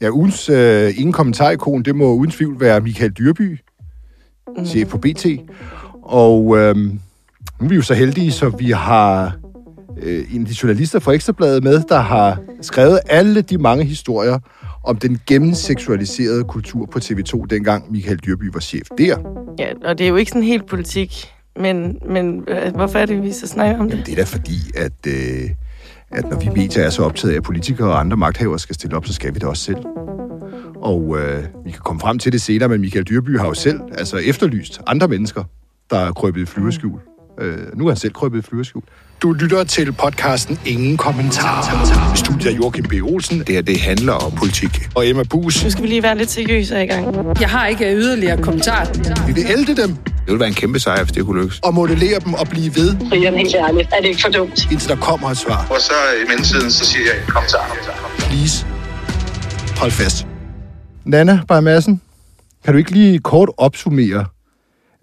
Ja, ugens øh, ingen kommentarikon, det må uden tvivl være Michael Dyrby, mm. chef på BT. Og øh, nu er vi jo så heldige, så vi har øh, en af de journalister fra Ekstrabladet med, der har skrevet alle de mange historier om den gennemseksualiserede kultur på TV2, dengang Michael Dyrby var chef der. Ja, og det er jo ikke sådan helt politik, men, men øh, hvorfor er det, vi så snakker om det? Jamen, det er da fordi, at, øh, at når vi medier er så optaget af, at politikere og andre magthavere skal stille op, så skal vi det også selv. Og øh, vi kan komme frem til det senere, men Michael Dyrby har jo selv altså efterlyst andre mennesker, der er krøbet i flyveskjul Øh, nu er han selv krøbet i flyverskjul. Du lytter til podcasten Ingen Kommentar. Studiet af Joachim B. Olsen. Det her, det handler om politik. Og Emma Bus. Nu skal vi lige være lidt seriøse i gang. Jeg har ikke yderligere kommentar. Vi vil elde dem Det ville være en kæmpe sejr, hvis det kunne lykkes. og modellere dem og blive ved, Brian, helt ærligt, er det ikke for dumt? indtil der kommer et svar. Og så i mellemtiden, så siger jeg, kom så. Please, hold fast. Nana Madsen, kan du ikke lige kort opsummere,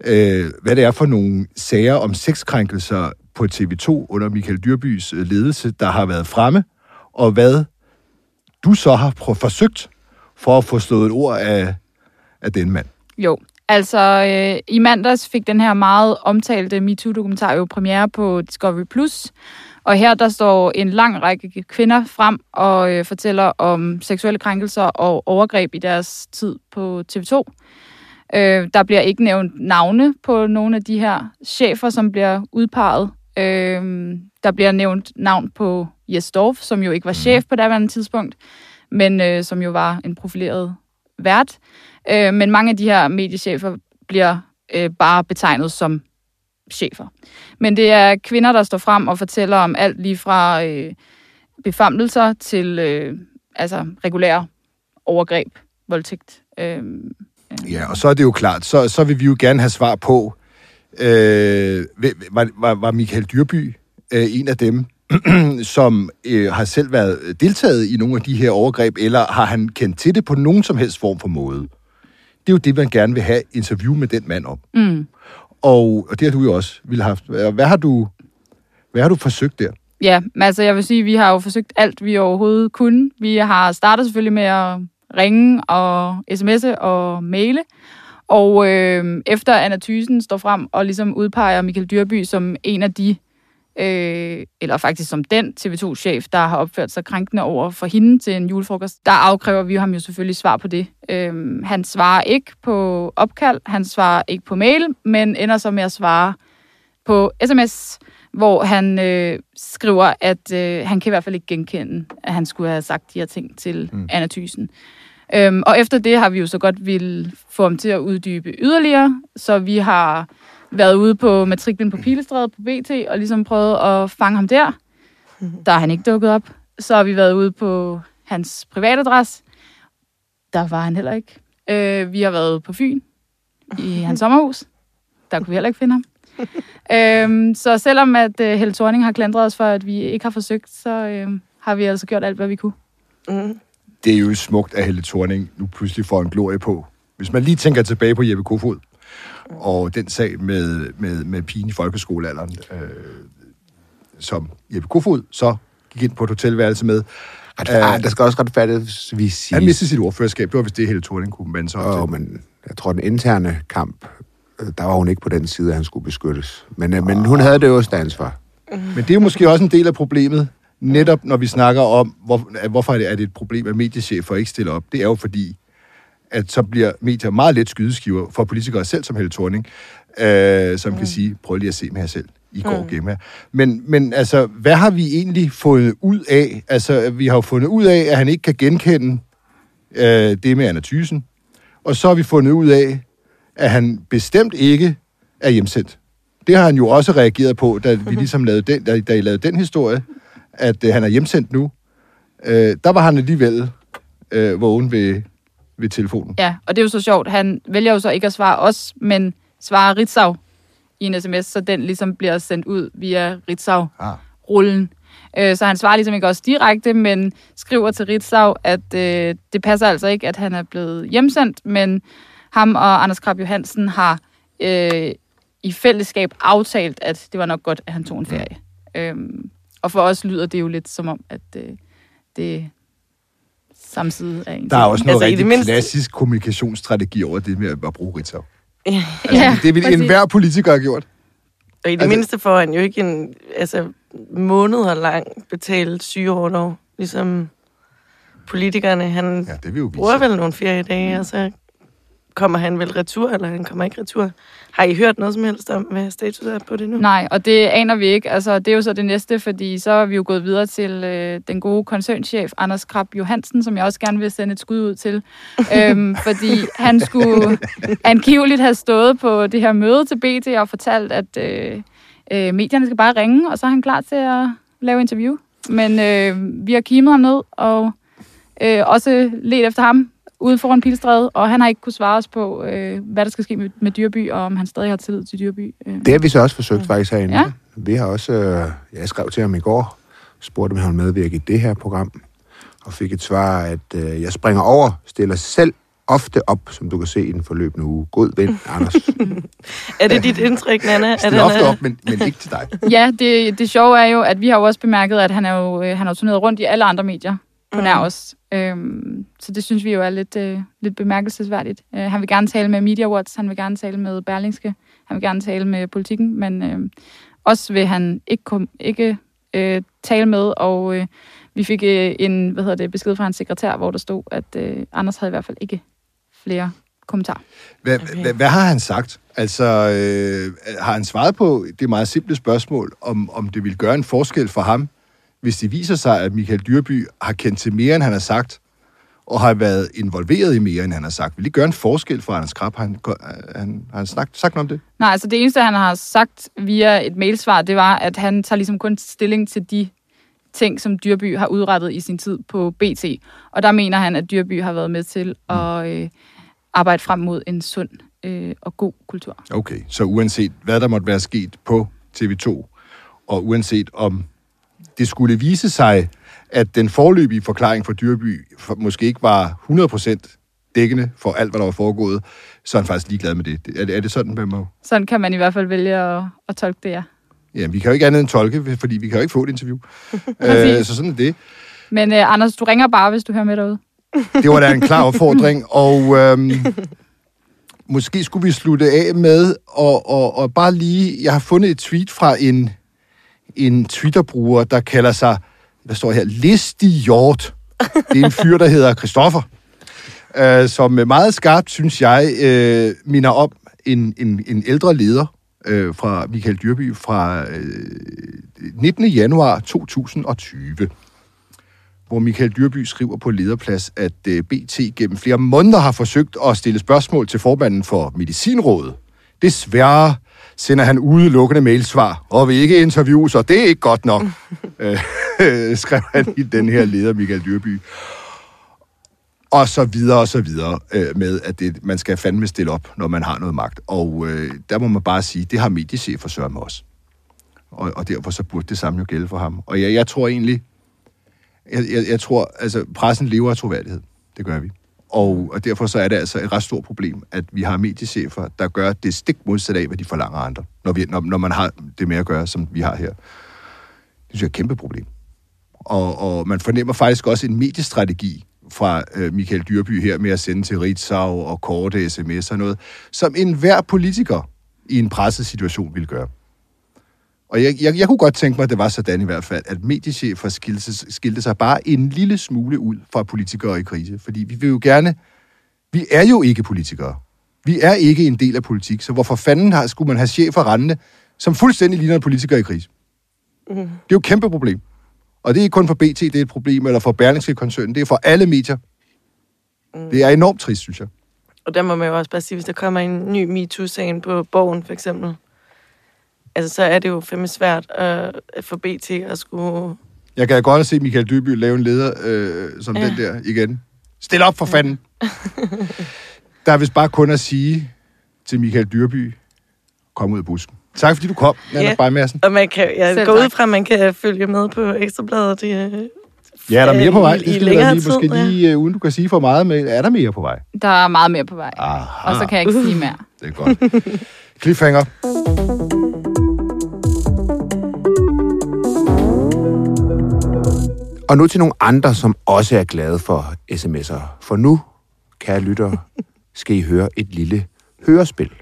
øh, hvad det er for nogle sager om sexkrænkelser på TV2 under Michael Dyrbys øh, ledelse, der har været fremme, og hvad du så har prø- forsøgt for at få slået et ord af, af den mand? Jo, altså øh, i mandags fik den her meget omtalte MeToo-dokumentar jo premiere på Discovery+. Plus, Og her der står en lang række kvinder frem og øh, fortæller om seksuelle krænkelser og overgreb i deres tid på TV2. Øh, der bliver ikke nævnt navne på nogle af de her chefer, som bliver udpeget. Øh, der bliver nævnt navn på Jes Dorf, som jo ikke var chef på daværende tidspunkt, men øh, som jo var en profileret vært. Øh, men mange af de her mediechefer bliver øh, bare betegnet som chefer. Men det er kvinder, der står frem og fortæller om alt lige fra øh, befammelser til øh, altså regulære overgreb, voldtægt. Øh, Ja, og så er det jo klart, så, så vil vi jo gerne have svar på, øh, var, var, var Michael Dyrby øh, en af dem, som øh, har selv været deltaget i nogle af de her overgreb, eller har han kendt til det på nogen som helst form for måde? Det er jo det, man gerne vil have interview med den mand om. mm. Og, og det har du jo også ville haft. Hvad har du, hvad har du forsøgt der? Ja, men altså jeg vil sige, vi har jo forsøgt alt, vi overhovedet kunne. Vi har startet selvfølgelig med at ringe og sms'e og maile. Og øh, efter Anna Thysen står frem og ligesom udpeger Michael Dyrby som en af de, øh, eller faktisk som den TV2-chef, der har opført sig krænkende over for hende til en julefrokost, der afkræver vi ham jo selvfølgelig svar på det. Øh, han svarer ikke på opkald, han svarer ikke på mail, men ender så med at svare på sms, hvor han øh, skriver, at øh, han kan i hvert fald ikke genkende, at han skulle have sagt de her ting til mm. Anna Thysen. Øhm, og efter det har vi jo så godt vil få ham til at uddybe yderligere, så vi har været ude på matriklen på Pilestræde på BT og ligesom prøvet at fange ham der. Der er han ikke dukket op. Så har vi været ude på hans privatadresse. Der var han heller ikke. Øh, vi har været på Fyn i hans sommerhus. Der kunne vi heller ikke finde ham. øhm, så selvom at øh, Helle Thorning har klandret os for, at vi ikke har forsøgt, så øh, har vi altså gjort alt, hvad vi kunne. Mm. Det er jo smukt, at Helle Thorning nu pludselig får en glorie på. Hvis man lige tænker tilbage på Jeppe Kofod, og den sag med, med, med pigen i folkeskolealderen, øh, som Jeppe Kofod så gik ind på et hotelværelse med. Ret, der skal også retfærdigvis sige... Han mistede sit ordførerskab. Det var vist det, Helle Thorning kunne mande sig til. men jeg tror, den interne kamp, øh, der var hun ikke på den side, at han skulle beskyttes. Men, øh, men hun havde det øverste ansvar. Men det er jo måske også en del af problemet, netop når vi snakker om, hvor, hvorfor er det, er det et problem, at mediechefer ikke stiller op. Det er jo fordi, at så bliver medier meget let skydeskiver for politikere selv som Helle Thorning, øh, som mm. kan sige, prøv lige at se med jer selv. I går mm. gennem her. Men, men altså, hvad har vi egentlig fundet ud af? Altså, vi har jo fundet ud af, at han ikke kan genkende øh, det med Anna Thysen. Og så har vi fundet ud af, at han bestemt ikke er hjemsendt. Det har han jo også reageret på, da vi ligesom lavede den, da, da I lavede den historie, at øh, han er hjemsendt nu. Øh, der var han alligevel øh, vågen ved, ved telefonen. Ja, og det er jo så sjovt. Han vælger jo så ikke at svare os, men svarer Ritzau i en sms, så den ligesom bliver sendt ud via Ritzau-rullen. Øh, Så han svarer ligesom ikke også direkte, men skriver til Ritzau, at øh, det passer altså ikke, at han er blevet hjemsendt, men ham og Anders Krab Johansen har øh, i fællesskab aftalt, at det var nok godt, at han tog en ferie. Øhm, og for os lyder det jo lidt som om, at øh, det side af en. Der er også noget Altså, rigtig det mindste- klassisk kommunikationsstrategi over det med at bruge Ritzau. Ja. Altså, Ja, det vil præcis. enhver politiker have gjort. Og i det Altså- mindste får han jo ikke en altså, måneder lang betalt sygeoverlov, ligesom politikerne. Han Ja, det vil jo vise. bruger vel nogle feriedage, og så kommer han vel retur, eller han kommer ikke retur. Har I hørt noget som helst om, hvad status er på det nu? Nej, og det aner vi ikke. Altså, det er jo så det næste, fordi så er vi jo gået videre til øh, den gode koncernchef, Anders Krab Johansen, som jeg også gerne vil sende et skud ud til. øhm, fordi han skulle angiveligt have stået på det her møde til BT og fortalt, at øh, øh, medierne skal bare ringe, og så er han klar til at lave interview. Men øh, vi har kimet ham ned, og øh, også let efter ham ude foran Pilstræde, og han har ikke kunne svare os på, øh, hvad der skal ske med, med Dyrby, og om han stadig har tillid til Dyrby. Øh. Det har vi så også forsøgt faktisk herinde. Ja. Vi har også, øh, jeg skrev til ham i går, spurgte om han ville medvirke i det her program, og fik et svar, at øh, jeg springer over, stiller selv ofte op, som du kan se i den forløbende uge. God vind, Anders. Er det dit indtryk, Nana? Stil han ofte er- op, men, men ikke til dig. Ja, det, det sjove er jo, at vi har jo også bemærket, at han er jo øh, han har turneret rundt i alle andre medier på nær os. Øhm, så det synes vi jo er lidt, øh, lidt bemærkelsesværdigt. Øh, han vil gerne tale med Media Awards, han vil gerne tale med Berlingske, han vil gerne tale med politikken, men øh, også vil han ikke, kom, ikke øh, tale med, og øh, vi fik øh, en hvad hedder det, besked fra hans sekretær, hvor der stod, at øh, Anders havde i hvert fald ikke flere kommentarer. Hvad, Okay. hvad, hvad har han sagt? Altså, øh, har han svaret på det meget simple spørgsmål, om, om det vil gøre en forskel for ham, hvis det viser sig, at Michael Dyrby har kendt til mere, end han har sagt, og har været involveret i mere, end han har sagt. Vil det gøre en forskel for Anders Krab? Har han, han, har han sagt, sagt noget om det? Nej, altså det eneste, han har sagt via et mailsvar, det var, at han tager ligesom kun stilling til de ting, som Dyrby har udrettet i sin tid på BT. Og der mener han, at Dyrby har været med til at øh, arbejde frem mod en sund øh, og god kultur. Okay, så uanset hvad der måtte være sket på TV2, og uanset om det skulle vise sig, at den forløbige forklaring for Dyrby måske ikke var 100% dækkende for alt, hvad der var foregået, så er han faktisk ligeglad med det. Er det, er det sådan, man må... Sådan kan man i hvert fald vælge at, at tolke det, ja. Ja, vi kan jo ikke andet end tolke, fordi vi kan jo ikke få et interview. Øh, så sådan er det. Men øh, Anders, du ringer bare, hvis du hører med derude. Det var da en klar opfordring, og øhm, måske skulle vi slutte af med og, og, og bare lige... Jeg har fundet et tweet fra en, en Twitter-bruger, der kalder sig, hvad står her, Listig Hjort. Det er en fyr, der hedder Christoffer, øh, som meget skarpt, synes jeg, øh, minder om en, en, en ældre leder øh, fra Michael Dyrby fra øh, 19. januar 2020 hvor Michael Dyrby skriver på lederplads, at øh, BT gennem flere måneder har forsøgt at stille spørgsmål til formanden for Medicinrådet. Desværre sender han udelukkende mailsvar, og vil ikke interviewe, så det er ikke godt nok, øh, skrev han i den her leder, Michael Dyrby. Og så videre og så videre øh, med, at det, man skal fandme stille op, når man har noget magt. Og øh, der må man bare sige, det har mediechefer sørget med os. Og, og derfor så burde det samme jo gælde for ham. Og jeg, jeg tror egentlig, jeg, jeg, jeg tror, altså pressen lever af troværdighed. Det gør vi. Og, og derfor så er det altså et ret stort problem, at vi har mediechefer, der gør det stik modsat af, hvad de forlanger andre, når, vi, når, når man har det med at gøre, som vi har her. Det synes jeg er et kæmpe problem. Og, og man fornemmer faktisk også en mediestrategi fra øh, Michael Dyrby her med at sende til Ritzau og korte sms'er og noget, som enhver politiker i en presset situation ville gøre. Og jeg, jeg, jeg kunne godt tænke mig, at det var sådan i hvert fald, at mediechefer skilte, skilte sig bare en lille smule ud fra politikere i krise. Fordi vi vil jo gerne... Vi er jo ikke politikere. Vi er ikke en del af politik, så hvorfor fanden har, skulle man have chefer rendende, som fuldstændig ligner en politiker i krise? Mm. Det er jo et kæmpe problem. Og det er ikke kun for BT, det er et problem, eller for Berlingske koncernen, det er for alle medier. Mm. Det er enormt trist, synes jeg. Og der må man jo også bare sige, hvis der kommer en ny MeToo-sagen på Borgen, for eksempel, altså så er det jo fandme svært at, at få BT at skulle... Jeg kan godt se Michael Dyby lave en leder øh, som ja. Den der igen. Stil op for fanden! der er vist bare kun at sige til Michael Dyrby, kom ud af busken. Tak fordi du kom, Nana Ja. yeah. Madsen. Og man kan, jeg Selv går ud fra, at man kan følge med på Ekstrabladet i, Ja, er der mere på vej? i- Det skal lige, måske tid, ja. lige, uh, uden du kan sige for meget, men er der mere på vej? Der er meget mere på vej. Aha, Og så kan jeg ikke sige mere. det er godt. Cliffhanger. Og nu til nogle andre, som også er glade for sms'er. For nu, kære lyttere, skal I høre et lille hørespil.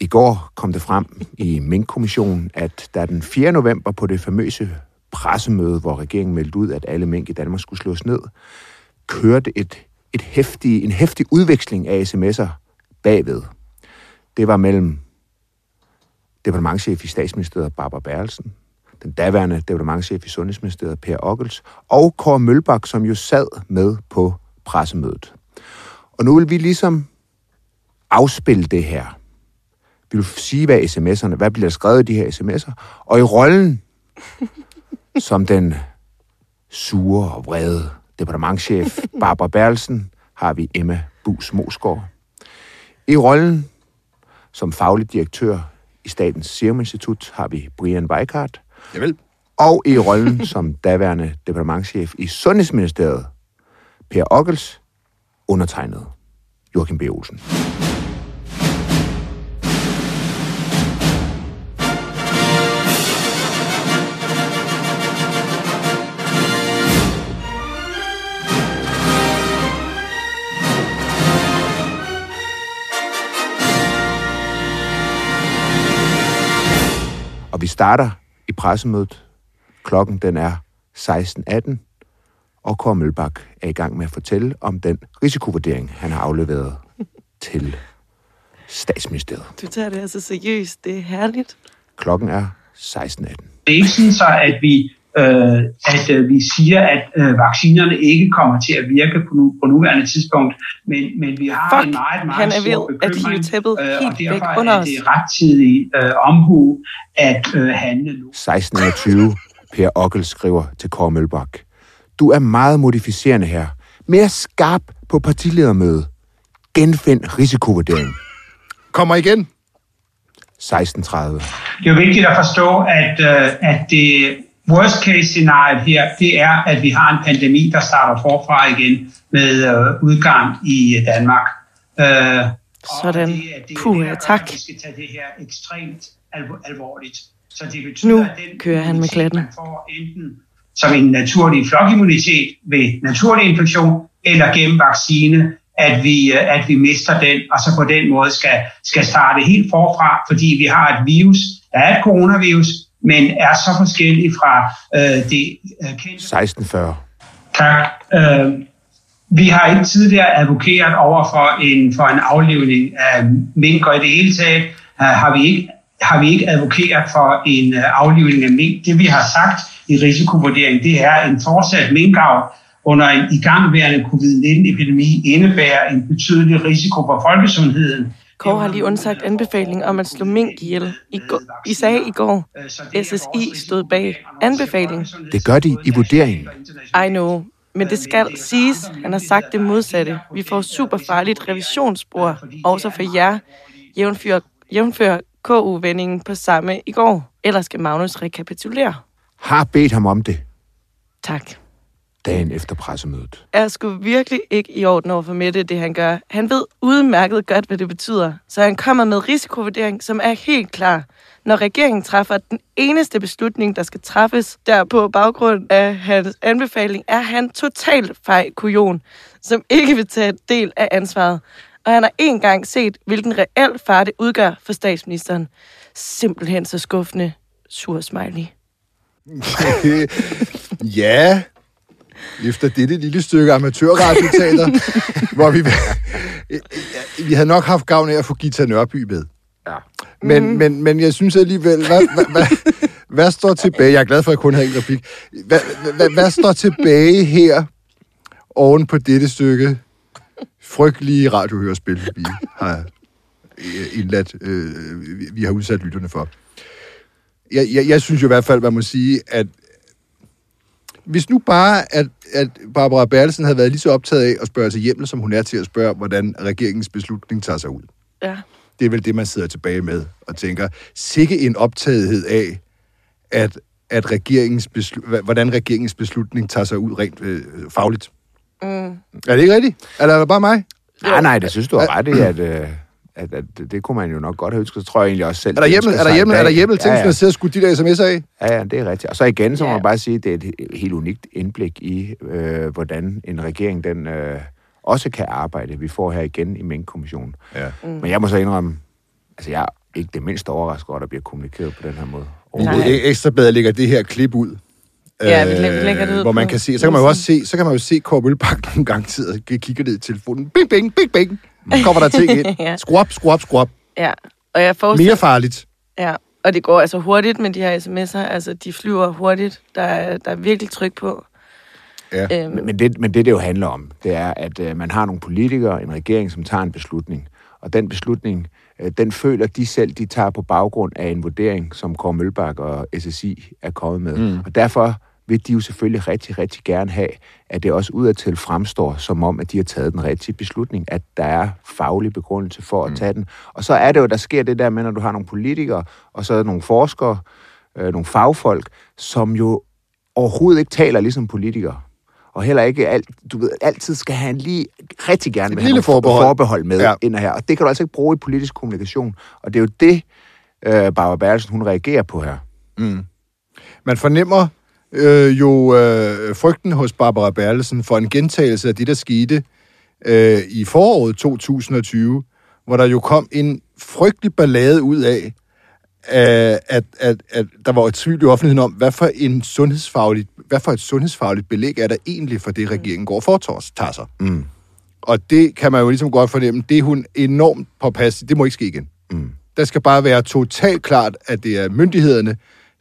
I går kom det frem i Mink-kommissionen, at der den 4. november på det famøse pressemøde, hvor regeringen meldte ud, at alle mink i Danmark skulle slås ned, kørte et, et hæftig, en hæftig udveksling af sms'er bagved. Det var mellem departementchef i statsministeriet Barbara Bertelsen, den daværende departementchef i Sundhedsministeriet Per Ockels, og Kåre Mølbak, som jo sad med på pressemødet. Og nu vil vi ligesom afspille det her. Vi vil sige, hvad sms'erne, hvad bliver der skrevet i de her sms'er, og i rollen som den sure og vrede departementchef Barbara Bertelsen har vi Emma Bus Mosgaard. I rollen som faglig direktør i Statens Serum Institut har vi Brian Weikart. Javel. Og i rollen som daværende departementchef i Sundhedsministeriet, Per Ockels, undertegnet Joachim B. Olsen. Og vi starter i pressemødet. Klokken den er 16.18, og Kåre Mølbak er i gang med at fortælle om den risikovurdering, han har afleveret til statsministeriet. Du tager det altså seriøst. Det er herligt. Klokken er 16.18. Det er ikke sådan så, at vi, øh, at øh, vi siger, at øh, vaccinerne ikke kommer til at virke på, nu, på nuværende tidspunkt, men, men vi har Fuck, en meget, meget han er stor ved at bekymring, tæppet øh, helt og derfor væk under er det rettidig øh, omhu at øh, handle nu. 16.20. Per Ockel skriver til Kåre Mølbak. Du er meget modificerende her. Mere skarp på partiledermøde. Genfind risikovurdering. Kommer igen. 16.30. Det er jo vigtigt at forstå, at, øh, at det worst case scenario her, det er, at vi har en pandemi, der starter forfra igen med øh, udgang i Danmark. Øh, og Sådan. det det er Puh, derfor, tak. Vi skal tage det her ekstremt alvor- alvorligt. Så det betyder, Nu at den kører han med klatten. man får enten som en naturlig flokimmunitet ved naturlig infektion, eller gennem vaccine, at vi, øh, at vi mister den, og så på den måde skal, skal starte helt forfra, fordi vi har et virus, der er et coronavirus, men er så forskellig fra øh, det øh, kendte 16.40. Tak. Øh, vi har ikke tidligere advokeret over for en, for en aflivning af mink, og i det hele taget øh, har vi ikke har vi ikke advokeret for en øh, aflivning af mink. Det vi har sagt i risikovurdering, det er en fortsat minkavl under en igangværende covid-19-epidemi indebærer en betydelig risiko for folkesundheden. Kåre har lige undsagt anbefaling om at slå mink ihjel. I, I sagde i går, SSI stod bag anbefaling. Det gør de i vurderingen. I know. Men det skal siges, han har sagt det modsatte. Vi får super farligt revisionsspor, også for jer, jævnfør, jævnfør KU-vendingen på samme i går. Ellers skal Magnus rekapitulere. Har bedt ham om det Tak. Dagen efter pressemødet. er sgu virkelig ikke i orden over for Mette, det han gør. Han ved udmærket godt, hvad det betyder. Så han kommer med risikovurdering, som er helt klar. Når regeringen træffer den eneste beslutning, der skal træffes der på baggrund af hans anbefaling, er han totalt fej kujon, som ikke vil tage del af ansvaret. Og han har en gang set, hvilken reel far det udgør for statsministeren. Simpelthen så skuffende. Sur smiley. ja, efter dette lille stykke amatørradioteater, hvor vi, vi havde nok haft gavn af at få Gita Nørby med. Ja. Men, mm. men, men jeg synes alligevel, hvad, hvad, hvad, hvad står tilbage? Jeg er glad for, at jeg kun har en replik. Hvad, hvad, hvad står tilbage her oven på dette stykke frygtelige radiohørespil, vi har øh, indladt, øh, vi- vi har udsat lytterne for? Jeg, jeg, jeg synes jo i hvert fald, man må sige, at hvis nu bare, at, at Barbara Bertelsen havde været lige så optaget af at spørge til hjemmel, som hun er til at spørge, hvordan regeringens beslutning tager sig ud. Ja. Det er vel det, man sidder tilbage med og tænker, sikke en optagethed af, at, at regeringens beslu- hvordan regeringens beslutning tager sig ud rent øh, fagligt. Mm. Er det ikke rigtigt? Eller er det bare mig? Nej, nej, det synes du har ret i, at, øh, At, at det, det kunne man jo nok godt have ønsket, så tror jeg egentlig også selv. Er der de hjemmel, er der hjemmel, er dag. der hjemmel til, ja, ja. man sidder og skudt de der sms'er af? Ja, ja, det er rigtigt. Og så igen, så må Ja. man bare sige, at det er et helt unikt indblik i, øh, hvordan en regering den øh, også kan arbejde. Vi får her igen i Mink-kommissionen. Ja. Mm. Men jeg må så indrømme, altså jeg er ikke det mindste overrasket over, at der bliver kommunikeret på den her måde. Nej. Nej. Ekstrabladet lægger det her klip ud. Ja, vi læ- vi lægger det ud Hvor man kan se, så kan man jo også se, så kan man jo se Kåre Mølbak nogle gange sidde og kigger ned i telefonen. Bing, bing, bing, bing. Kommer der ting ind. Ja. Skru op, skru op, skru op. Ja, og jeg forestiller... Mere farligt. Ja, og det går altså hurtigt med de her sms'er. Altså, de flyver hurtigt. Der er, der er virkelig tryk på. Ja. Øhm, Men, men, det, men det, det jo handler om, det er, at øh, man har nogle politikere, en regering, som tager en beslutning. Og den beslutning, øh, den føler de selv, de tager på baggrund af en vurdering, som Kåre Mølbak og SSI er kommet med. Mm. Og derfor vil de jo selvfølgelig rigtig, rigtig gerne have, at det også udadtil fremstår som om, at de har taget den rigtige beslutning, at der er faglig begrundelse for at mm. tage den. Og så er det jo, der sker det der med, når du har nogle politikere, og så nogle forskere, øh, nogle fagfolk, som jo overhovedet ikke taler ligesom politikere. Og heller ikke alt, du ved, altid skal have en lige rigtig gerne have lille forbehold. forbehold med Ja. ind og her. Og det kan du altså ikke bruge i politisk kommunikation. Og det er jo det, øh, Barbara Bertelsen, hun reagerer på her. Man fornemmer øh, jo øh, frygten hos Barbara Berlesen for en gentagelse af det, der skete øh, i foråret 2020, hvor der jo kom en frygtelig ballade ud af, øh, at, at, at der var et tvivl i offentligheden om, hvad for, en sundhedsfagligt, hvad for et sundhedsfagligt belæg er der egentlig for det, regeringen går og foretager sig. Mm. Og det kan man jo ligesom godt fornemme, det er hun enormt påpasselig. Det må ikke ske igen. Mm. Der skal bare være totalt klart, at det er myndighederne,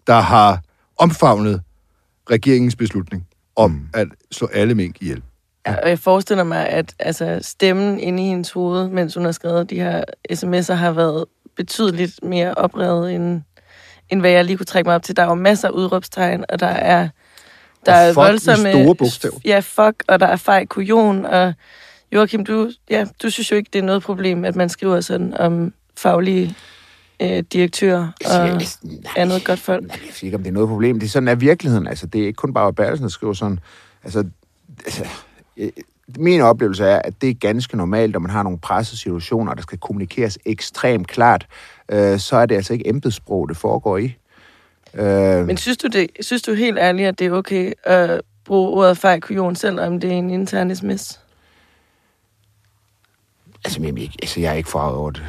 der har omfavnet regeringens beslutning om mm. at slå alle mink ihjel. Og jeg forestiller mig, at altså, stemmen inde i hendes hoved, mens hun har skrevet de her sms'er, har været betydeligt mere oprevet, end, end hvad jeg lige kunne trække mig op til. Der er jo masser af udråbstegn, og der er, der Og er voldsomme... store bogstaver. Ja, fuck, og der er fejl kujon, og Joachim, du, ja, du synes jo ikke, det er noget problem, at man skriver sådan om faglige øh, direktører og jeg- andet godt folk. Jeg siger ikke, om det er noget problem. Det er sådan er virkeligheden. Altså, det er ikke kun Barbara Bertelsen, der skriver sådan. Altså, altså, øh, min oplevelse er, at det er ganske normalt, når man har nogle pressesituationer, der skal kommunikeres ekstremt klart, øh, så er det altså ikke embedsprog, det foregår i. Øh, Men synes du, det, synes du helt ærligt, at det er okay at bruge ordet fejl kujon, selvom det er en intern sms? Altså, jeg, altså, jeg er ikke farvet over det.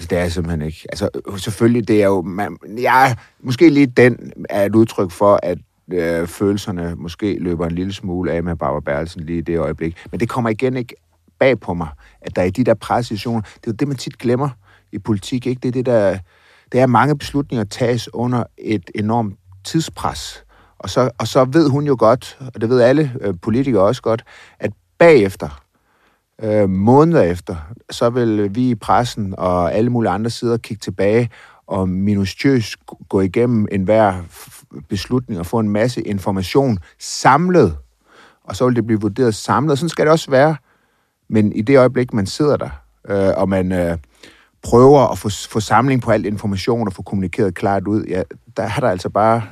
Altså, det er jeg simpelthen ikke. Altså, selvfølgelig, det er jo... Man, jeg, måske lige den er et udtryk for, at øh, følelserne måske løber en lille smule af med Barbara Berlsen lige i det øjeblik. Men det kommer igen ikke bag på mig, at der er i de der pressesituationer, det er jo det, man tit glemmer i politik, ikke? Det er det, der... Det er, mange beslutninger tages under et enormt tidspres. Og så, og så ved hun jo godt, og det ved alle øh, politikere også godt, at bagefter, øh, måneder efter, så vil vi i pressen og alle mulige andre sider kigge tilbage og minutiøst gå igennem enhver beslutning og få en masse information samlet. Og så vil det blive vurderet samlet. Sådan skal det også være. Men i det øjeblik, man sidder der, øh, og man øh, prøver at få, få samling på al information og få kommunikeret klart ud, ja, der har der altså bare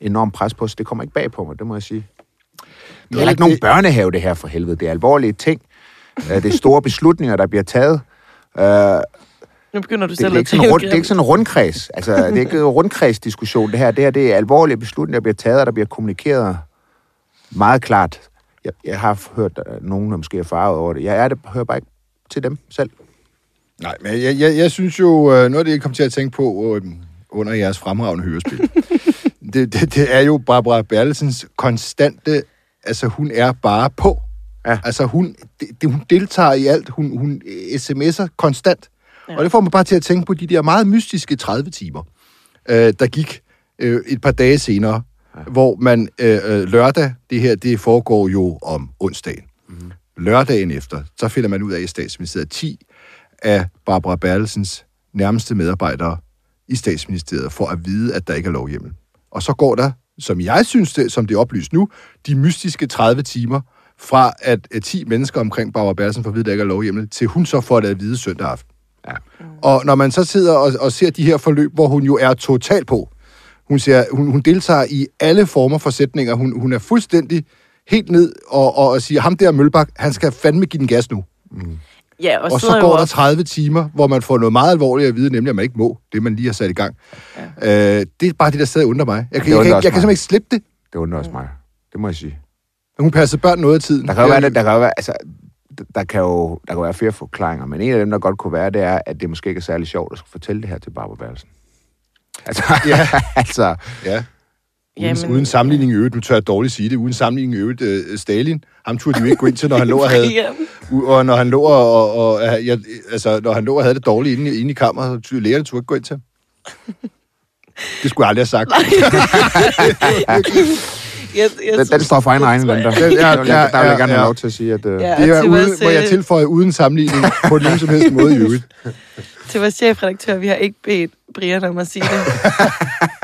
enorm pres på, så det kommer ikke bag på mig, det må jeg sige. Det er heller ikke nogen børnehave, det her for helvede. Det er alvorlige ting. Øh, Det er store beslutninger, der bliver taget. Øh, Nu begynder du det, selv det, er at ikke sådan en rund, det er ikke sådan en rundkreds. Altså, det er ikke en rundkredsdiskussion, det her. Det her det er alvorlige beslutninger, der bliver taget, og der bliver kommunikeret meget klart. Jeg, jeg har hørt at nogen, der måske er farvet over det. Jeg er det, hører bare ikke til dem selv. Nej, men jeg, jeg, jeg synes jo, øh, noget af det, jeg kom til at tænke på øh, under jeres fremragende hørespil, det, det, det er jo Barbara Bertelsens konstante, altså hun er bare på. Ja. Altså hun, det, hun deltager i alt, hun, hun sms'er konstant. Ja. Og det får mig bare til at tænke på de der meget mystiske 30 timer, øh, der gik øh, et par dage senere, ja. hvor man øh, øh, lørdag, det her, det foregår jo om onsdagen. Mm. Lørdagen efter, så finder man ud af i statsministeriet 10 af Barbara Bertelsens nærmeste medarbejdere i statsministeriet for at vide, at der ikke er lovhjemmel. Og så går der, som jeg synes, det, som det er oplyst nu, de mystiske 30 timer fra at øh, 10 mennesker omkring Barbara Bertelsen får at vide, at der ikke er lovhjemmel, til hun så får det at vide søndag aften. Ja. Og når man så sidder og, og ser de her forløb, hvor hun jo er totalt på, hun, siger, hun, hun deltager i alle former for sætninger, hun, hun er fuldstændig helt ned og, og, og siger, ham der Mølbak, han skal fandme give den gas nu. Ja, og, Og så går der op- 30 timer, hvor man får noget meget alvorligt at vide, nemlig at man ikke må det, man lige har sat i gang. Ja. Øh, det er bare det, der stadig undrer mig. Jeg kan, jeg, kan, jeg, jeg kan simpelthen ikke slippe det. Det undrer også mig. Det må jeg sige. Hun passer børn noget af tiden. Der kan jo være, der kan jo være, altså, der kan jo der kan være flere forklaringer, men en af dem, der godt kunne være, det er, at det måske ikke er særlig sjovt at skulle fortælle det her til Barbara Bertelsen. Altså, Ja. altså, Ja. Uden, Jamen- uden sammenligning i øvrigt, nu tør jeg dårligt sige det, uden sammenligning i øvrigt, øh, Stalin, ham turde de jo ikke gå ind til, når han lå og havde, og når han lå og, og, og jeg, altså, når han lå og havde det dårligt inde, i- inde i kammeret, så lægerne turde ikke gå ind til ham. Det skulle jeg aldrig have sagt. Jeg, jeg, den, den står for egen regning, den der. Ja, ja, Der vil jeg- gerne have ja. lov til at sige, at... Øh, Ja, Det er uden, vores, må jeg øh, tilføje uden sammenligning på nogen som helst måde i øvrigt. til vores chefredaktør, vi har ikke bedt Brian om at sige det.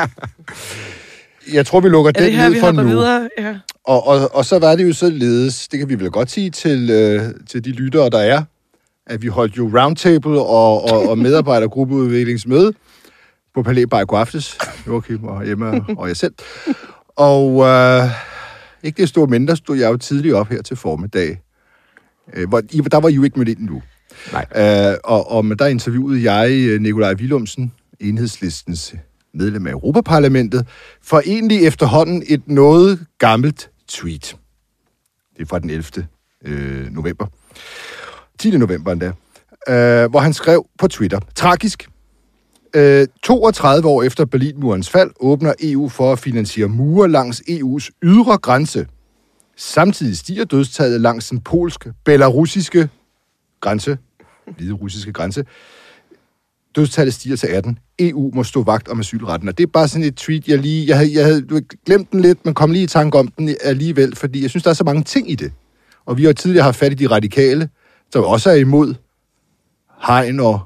Jeg tror, vi lukker Er det den her, ned for nu. videre? Ja. Og, og, og så var det jo således, det kan vi vel godt sige til, øh, til de lyttere, der er, at vi holdt jo roundtable og, og, og medarbejdergruppeudviklingsmøde på Palæ Bar i går aftes. Joachim og Emma og jeg selv. Og øh, ikke det store mindre stod jeg jo tidligt op her til formiddag. Øh, hvor, der var I jo ikke mødt ind nu. Nej. Øh, og, og der interviewede jeg øh, Nikolaj Willumsen, enhedslistens medlem af Europaparlamentet, for egentlig efterhånden et noget gammelt tweet. Det er fra den 11. Øh, november. 10. november endda. Øh, hvor han skrev på Twitter, tragisk, Øh, 32 år efter Berlinmurens fald åbner EU for at finansiere mure langs EU's ydre grænse. Samtidig stiger dødstallet langs den polsk-belarusiske grænse, hvide russiske grænse. Dødstallet stiger til 18. EU må stå vagt om asylretten. Og det er bare sådan et tweet, jeg lige... Jeg havde, jeg havde glemt den lidt, men kom lige i tanke om den alligevel, fordi jeg synes, der er så mange ting i det. Og vi har tidligere haft fat i de radikale, som også er imod hegn og,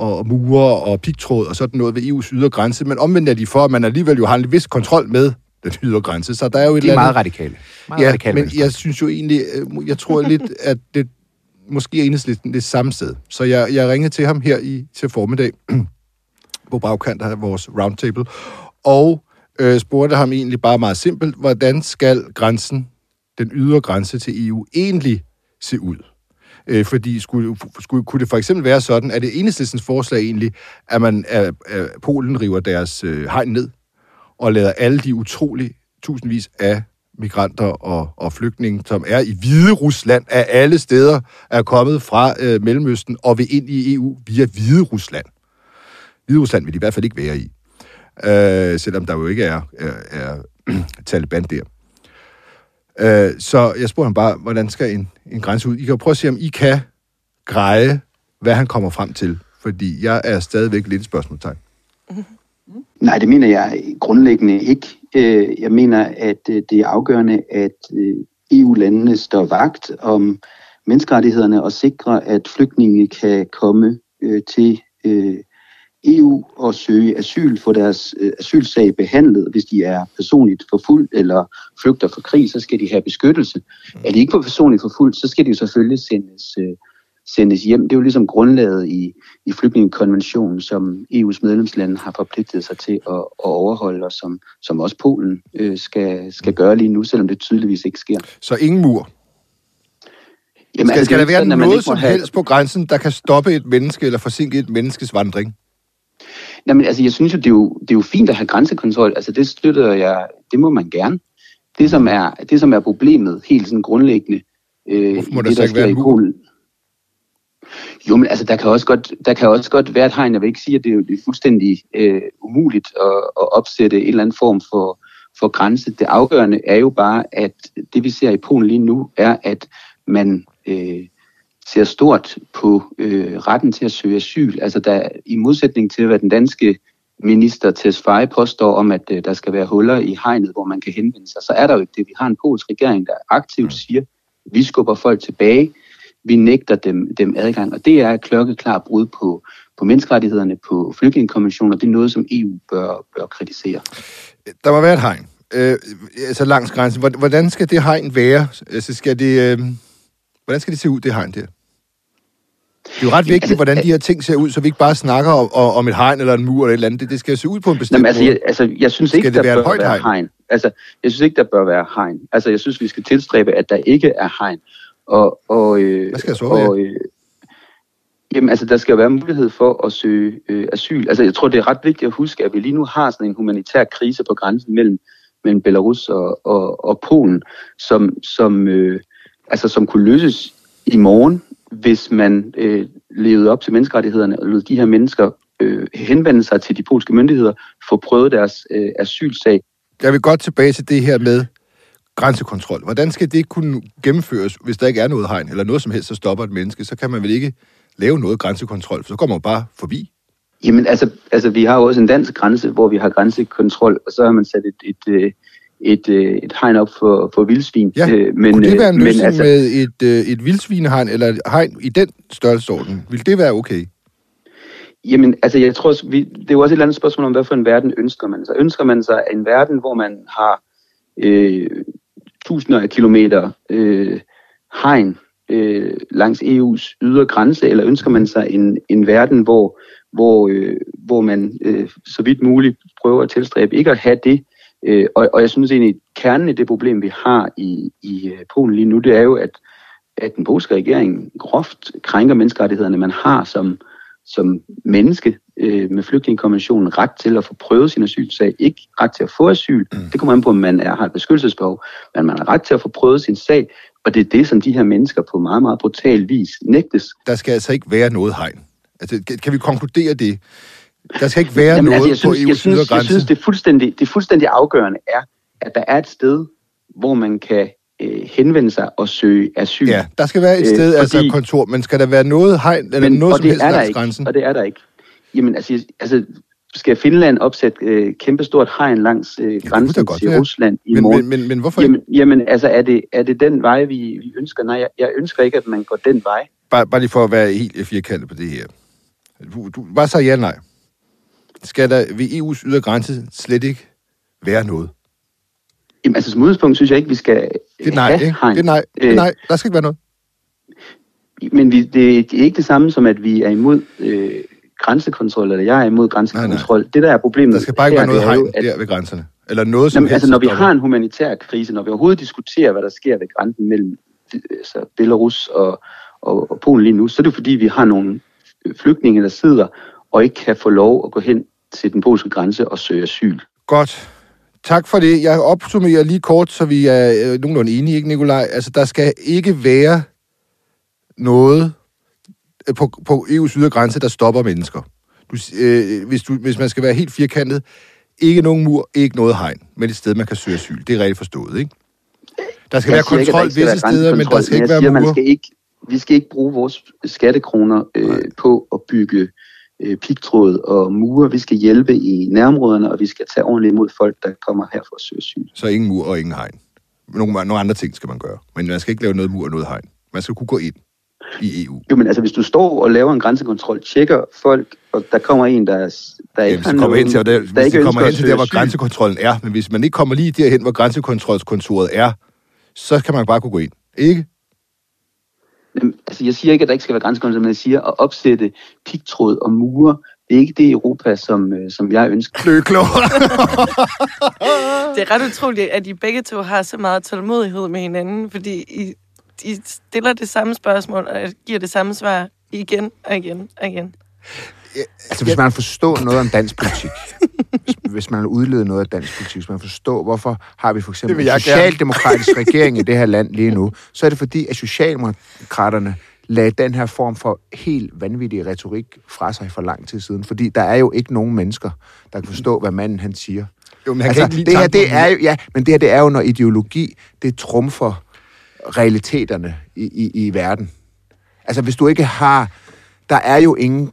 og mure og pigtråd og sådan noget ved EU's ydre grænse, men omvendt er de for, at man alligevel jo har en vis kontrol med den ydre grænse, så der er jo et de er eller andet... meget radikale. Meget Ja, radikale men venstre. jeg synes jo egentlig, øh, jeg tror lidt, at det måske er enhedslisten det samme sted. Så jeg, jeg ringede til ham her i til formiddag, på bagkant af vores roundtable, og øh, spurgte ham egentlig bare meget simpelt, hvordan skal grænsen, den ydre grænse til EU, egentlig se ud? Øh, fordi skulle, skulle, kunne det for eksempel være sådan, at det enhedslistens forslag egentlig, at man at, at Polen river deres øh, hegn ned, og lader alle de utrolig tusindvis af migranter og, og flygtninge, som er i Hvide Rusland af alle steder, er kommet fra øh, Mellemøsten og vil ind i EU via Hvide Rusland. Hvide Rusland vil de i hvert fald ikke være i, øh, selvom der jo ikke er, er, er Taliban der. Øh, så jeg spurgte ham bare, hvordan skal en, en grænse ud? I kan jo prøve at se, om I kan greje, hvad han kommer frem til. Fordi jeg er stadigvæk lidt et spørgsmålstegn. Mm-hmm. Nej, det mener jeg grundlæggende ikke. Øh, jeg mener, at øh, det er afgørende, at øh, EU-landene står vagt om menneskerettighederne og sikrer, at flygtninge kan komme til øh, EU og søge asyl, få deres øh, asylsag behandlet. Hvis de er personligt forfulgt eller flygter fra krig, så skal de have beskyttelse. Er de ikke personligt forfulgt, så skal de jo selvfølgelig sendes, øh, sendes hjem. Det er jo ligesom grundlaget i, i flygtningekonventionen, som EU's medlemslande har forpligtet sig til at, at overholde, og som, som også Polen øh, skal, skal gøre lige nu, selvom det tydeligvis ikke sker. Så ingen mur. Jamen, Skal, altså, skal der er være sådan, noget som have- helst på grænsen, der kan stoppe et menneske eller forsinke et menneskes vandring? Jamen, altså, jeg synes jo, det er jo, det er jo fint at have grænsekontrol. Altså, det støtter jeg, det må man gerne. Det, som er, det, som er problemet, helt sådan grundlæggende, øh, Hvorfor må i der det, så der ikke være i? Polen. Jo, men altså, der kan også godt, der kan også godt være et hegn. Jeg vil ikke sige, at det er, det er fuldstændig øh, umuligt at, at opsætte en eller anden form for, for grænse. Det afgørende er jo bare, at det vi ser i Polen lige nu, er, at man øh, ser stort på øh, retten til at søge asyl. Altså der, i modsætning til, hvad den danske minister Tesfaye påstår om, at øh, der skal være huller i hegnet, hvor man kan henvende sig, så er der jo ikke det. Vi har en polsk regering, der aktivt siger, vi skubber folk tilbage, vi nægter dem, dem adgang, og det er et klokkeklart brud på, på menneskerettighederne, på flygtningekonventioner. Det er noget, som EU bør, bør kritisere. Der må være et hegn. Øh, altså langs grænsen. Hvor- Hvordan skal det hegn være? Altså skal det... Øh, hvordan skal det se ud, det hegn der? Det er jo ret vigtigt, altså, hvordan de her ting ser ud, så vi ikke bare snakker om, om et hegn eller en mur eller et eller andet. Det, det skal se ud på en bestemt Jamen, altså, måde. jeg, altså, jeg synes Skal ikke, det der være bør højt være hegn? hegn. Altså, jeg synes ikke, der bør være hegn. Altså, jeg synes, vi skal tilstræbe, at der ikke er hegn. Og, og, øh, Hvad skal der så og, øh, Jamen, altså, der skal være mulighed for at søge øh, asyl. Altså, jeg tror, det er ret vigtigt at huske, at vi lige nu har sådan en humanitær krise på grænsen mellem, mellem Belarus og, og, og Polen, som, som, øh, altså, som kunne løses i morgen, hvis man øh, levede op til menneskerettighederne og lod de her mennesker øh, henvende sig til de polske myndigheder, få prøvet deres øh, asylsag. Jeg vil godt tilbage til det her med grænsekontrol. Hvordan skal det kunne gennemføres, hvis der ikke er noget hegn, eller noget som helst, der stopper et menneske? Så kan man vel ikke lave noget grænsekontrol, for så kommer man bare forbi. Jamen, altså, altså, vi har jo også en dansk grænse, hvor vi har grænsekontrol, og så har man sat et, et, et, et, et hegn op for, for vildsvin. Ja, Øh, men, kunne det være en men løsning altså, med et, øh, et vildsvinehegn, eller et hegn i den størrelsesorden? Vil det være okay? Jamen, altså, jeg tror, vi, det er jo også et eller andet spørgsmål om, hvad for en verden ønsker man sig. Ønsker man sig en verden, hvor man har øh, tusinder af kilometer øh, hegn øh, langs EU's ydre grænse, eller ønsker man sig en, en verden, hvor, hvor, øh, hvor man øh, så vidt muligt prøver at tilstræbe ikke at have det. Øh, og, og jeg synes egentlig, at kernen i det problem, vi har i, i øh, Polen lige nu, det er jo, at, at den polske regering groft krænker menneskerettighederne, man har som, som menneske øh, med flygtningekonventionen ret til at få prøvet sin asylsag, ikke ret til at få asyl. Mm. Det kommer an på, om man er, har et beskyttelsesbehov, men man har ret til at få prøvet sin sag, og det er det, som de her mennesker på meget, meget brutal vis nægtes. Der skal altså ikke være noget hegn. Altså, kan- kan vi konkludere det? Der skal ikke være Jamen, noget altså, jeg synes, på jeg EU's synes, ydre jeg synes det, er fuldstændig, det fuldstændig afgørende er, at der er et sted, hvor man kan øh, henvende sig og søge asyl. Ja, der skal være et Øh, sted, altså fordi- et kontor, men skal der være noget hegn, eller Men, noget og som helst er der langs ikke, grænsen? og det er der ikke. Jamen, altså, jeg- altså skal Finland opsætte øh, kæmpestort hegn langs øh, grænsen godt til være. Rusland i Men, morgen? men, men, men hvorfor? Jamen, jamen altså, er det, er det den vej, vi, vi ønsker? Nej, jeg, jeg ønsker ikke, at man går den vej. Bare, bare lige for at være helt firkantet på det her. Du, du, bare så ja nej. Skal der ved EU's ydre grænse slet ikke være noget? Jamen, altså, som udgangspunkt synes jeg ikke, vi skal Det er nej, have ikke? hegn. Det er nej. Det er Øh, nej. Der skal ikke være noget. Men vi, det, det er ikke det samme som, at vi er imod øh, grænsekontrol, eller jeg er imod grænsekontrol. Nej, nej. Det, der er problemet Der skal bare ikke her, være noget hegn at- der ved grænserne. Eller noget som Jamen, helst. altså, når vi har en humanitær krise, når vi overhovedet diskuterer, hvad der sker ved grænsen mellem altså, Belarus og, og, og Polen lige nu, så er det fordi, vi har nogle øh, flygtninge, der sidder og ikke kan få lov at gå hen til den polske grænse og søge asyl. Godt. Tak for det. Jeg opsummerer lige kort, så vi er øh, nogenlunde enige, ikke Nikolaj? Altså, der skal ikke være noget øh, på, på EU's ydre grænse, der stopper mennesker. Du, øh, hvis, du, hvis man skal være helt firkantet, ikke nogen mur, ikke noget hegn, men et sted, man kan søge asyl. Det er rigtigt forstået, ikke? Der skal Jeg være kontrol ikke visse steder, men der skal ikke være siger, mure. Man skal ikke, vi skal ikke bruge vores skattekroner øh, på at bygge øh, pigtråd og mure. Vi skal hjælpe i nærområderne, og vi skal tage ordentligt imod folk, der kommer her for at søge asyl. Så ingen mur og ingen hegn. Nogle, nogle andre ting skal man gøre. Men man skal ikke lave noget mur og noget hegn. Man skal kunne gå ind i EU. Jo, men altså, hvis du står og laver en grænsekontrol, tjekker folk, og der kommer en, der, der ikke Jamen, har kommer hen til, nogen- der, der hvis ikke kommer hen til der, hvor grænsekontrollen er, men hvis man ikke kommer lige derhen, hvor grænsekontrolskontoret er, så kan man bare kunne gå ind. Ikke? Altså, jeg siger ikke, at der ikke skal være grænsekontrol, men jeg siger at opsætte pigtråd og mure. Det er ikke det Europa, som, øh, som jeg ønsker. Det er klogere. Det er ret utroligt, at I begge to har så meget tålmodighed med hinanden, fordi I, I stiller det samme spørgsmål, og giver det samme svar igen og igen og igen. Altså, hvis man vil forstå noget om dansk politik, hvis, hvis man vil udlede noget af dansk politik, hvis man vil forstå, hvorfor har vi for eksempel en jeg socialdemokratisk regering i det her land lige nu, så er det fordi, at Socialdemokraterne lagde den her form for helt vanvittig retorik fra sig for lang tid siden. Fordi der er jo ikke nogen mennesker, der kan forstå, hvad manden han siger. Jo, men han altså, kan ikke lide det her, det er jo, ja, men det her, det er jo, når ideologi, det trumfer realiteterne i, i, i verden. Altså, hvis du ikke har... Der er jo ingen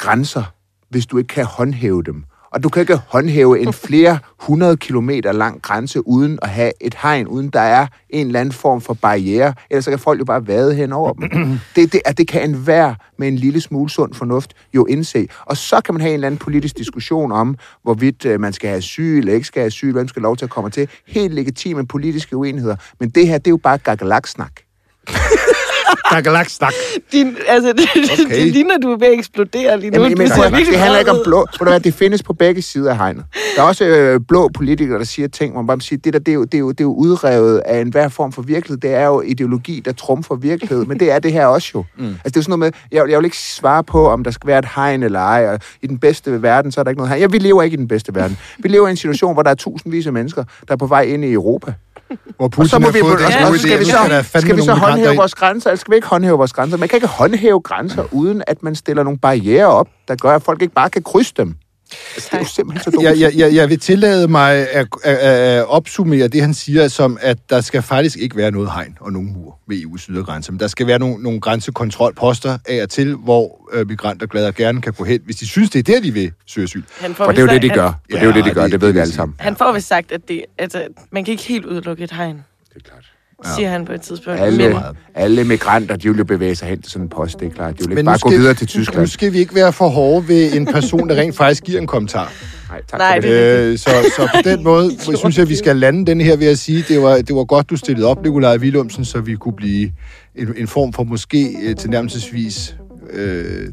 grænser, hvis du ikke kan håndhæve dem. Og du kan ikke håndhæve en flere hundrede kilometer lang grænse uden at have et hegn, uden der er en eller anden form for barriere. Ellers så kan folk jo bare vade hen over dem. Det, det, at det kan enhver med en lille smule sund fornuft jo indse. Og så kan man have en eller anden politisk diskussion om, hvorvidt øh, man skal have asyl eller ikke skal have asyl, hvem skal have lov til at komme til. Helt legitime politiske uenigheder. Men det her, det er jo bare gagalaksnak. Dagalak snak. Din, altså, det, okay. Det ligner, du er ved at eksplodere lige nu. Jamen, du men, ser prøv, at- virkelig det handler ikke om blå. Ved du hvad, det findes på begge sider af hegnet. Der er også øh, blå politikere, der siger ting, hvor man bare siger, det der, det er, jo, det, er jo, det er jo udrevet af enhver form for virkelighed. Det er jo ideologi, der trumfer virkelighed. Men det er det her også jo. Mm. Altså, det er jo sådan noget med, jeg, jeg vil ikke svare på, om der skal være et hegn eller ej. Og I den bedste verden, så er der ikke noget hegn. Ja, vi lever ikke i den bedste verden. Vi lever i en situation, hvor der er tusindvis af mennesker, der er på vej ind i Europa. Hvor Og så må vi, fået og den så gode idé, skal vi så, skal vi så håndhæve vores grænser, eller skal vi ikke håndhæve vores grænser? Man kan ikke håndhæve grænser, uden at man stiller nogle barriere op, der gør, at folk ikke bare kan krydse dem. Altså, det er jo simpelthen så dumt. Jeg, jeg, jeg, jeg vil tillade mig at, at, at opsummere det, han siger, som at der skal faktisk ikke være noget hegn og nogen mur ved EU's ydre grænser. Men der skal være nogle, nogle grænsekontrolposter af og til, hvor øh, migranter glad og gerne kan gå hen, hvis de synes, det er der, de vil søge asyl. Han får For det er jo det, de gør. Han, det er jo det, de gør. det- Det ved vi alle sammen. han får vist sagt, at det, altså, man kan ikke helt udelukke et hegn, Det er klart. Siger han på et tidspunkt. Alle, Men, alle migranter, de vil jo bevæge sig hen til sådan en post, det er klart. De vil ikke bare nu gå skal- videre til Nu Tyskland. skal vi ikke være for hårde ved en person, der rent faktisk giver en kommentar. Nej, tak Nej, for det. det- Øh, så, så på den måde synes jeg, at vi skal lande den her ved at sige, det var, det var godt, du stillede op, Nikolaj Willumsen, så vi kunne blive en, en form for måske øh, tilnærmelsesvis øh,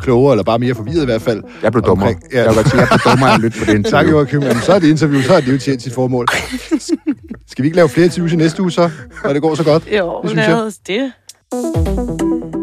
klogere, eller bare mere forvirret i hvert fald. Jeg blev dummere. Omkring- ja. Jeg vil godt sige, jeg blev dummere af at lytte på det Tak, interview. Joachim. Jamen, så er det interview, så er det jo tjent sit formål. Skal vi ikke lave flere interviews i næste uge så, når det går så godt? jo, Det synes jeg. det.